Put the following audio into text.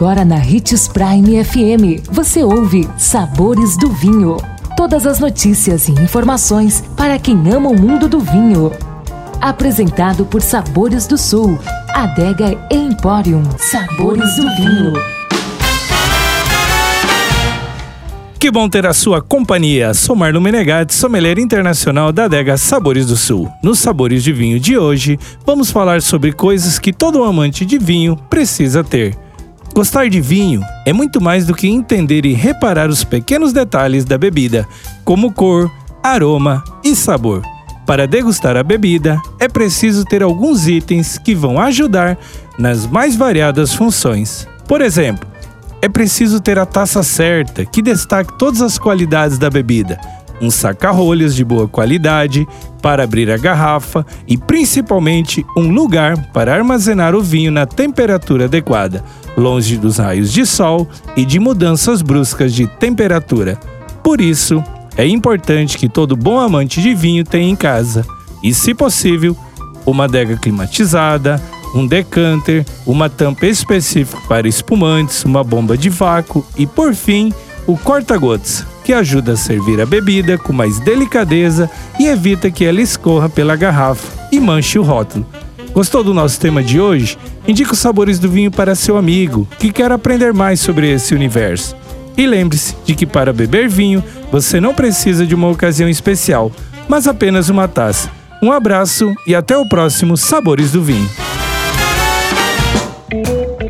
Agora na Ritz Prime FM, você ouve Sabores do Vinho. Todas as notícias e informações para quem ama o mundo do vinho. Apresentado por Sabores do Sul, Adega Emporium. Sabores do Vinho. Que bom ter a sua companhia. Sou Marlon Menegatti, sommelier internacional da adega Sabores do Sul. Nos Sabores de Vinho de hoje, vamos falar sobre coisas que todo amante de vinho precisa ter. Gostar de vinho é muito mais do que entender e reparar os pequenos detalhes da bebida, como cor, aroma e sabor. Para degustar a bebida, é preciso ter alguns itens que vão ajudar nas mais variadas funções. Por exemplo, é preciso ter a taça certa, que destaque todas as qualidades da bebida, um saca-rolhas de boa qualidade para abrir a garrafa e principalmente um lugar para armazenar o vinho na temperatura adequada, longe dos raios de sol e de mudanças bruscas de temperatura. Por isso, é importante que todo bom amante de vinho tenha em casa, e se possível, uma adega climatizada, um decanter, uma tampa específica para espumantes, uma bomba de vácuo e, por fim, o corta-gotas, que ajuda a servir a bebida com mais delicadeza e evita que ela escorra pela garrafa e manche o rótulo. Gostou do nosso tema de hoje? Indique os sabores do vinho para seu amigo que quer aprender mais sobre esse universo. E lembre-se de que para beber vinho você não precisa de uma ocasião especial, mas apenas uma taça. Um abraço e até o próximo Sabores do Vinho.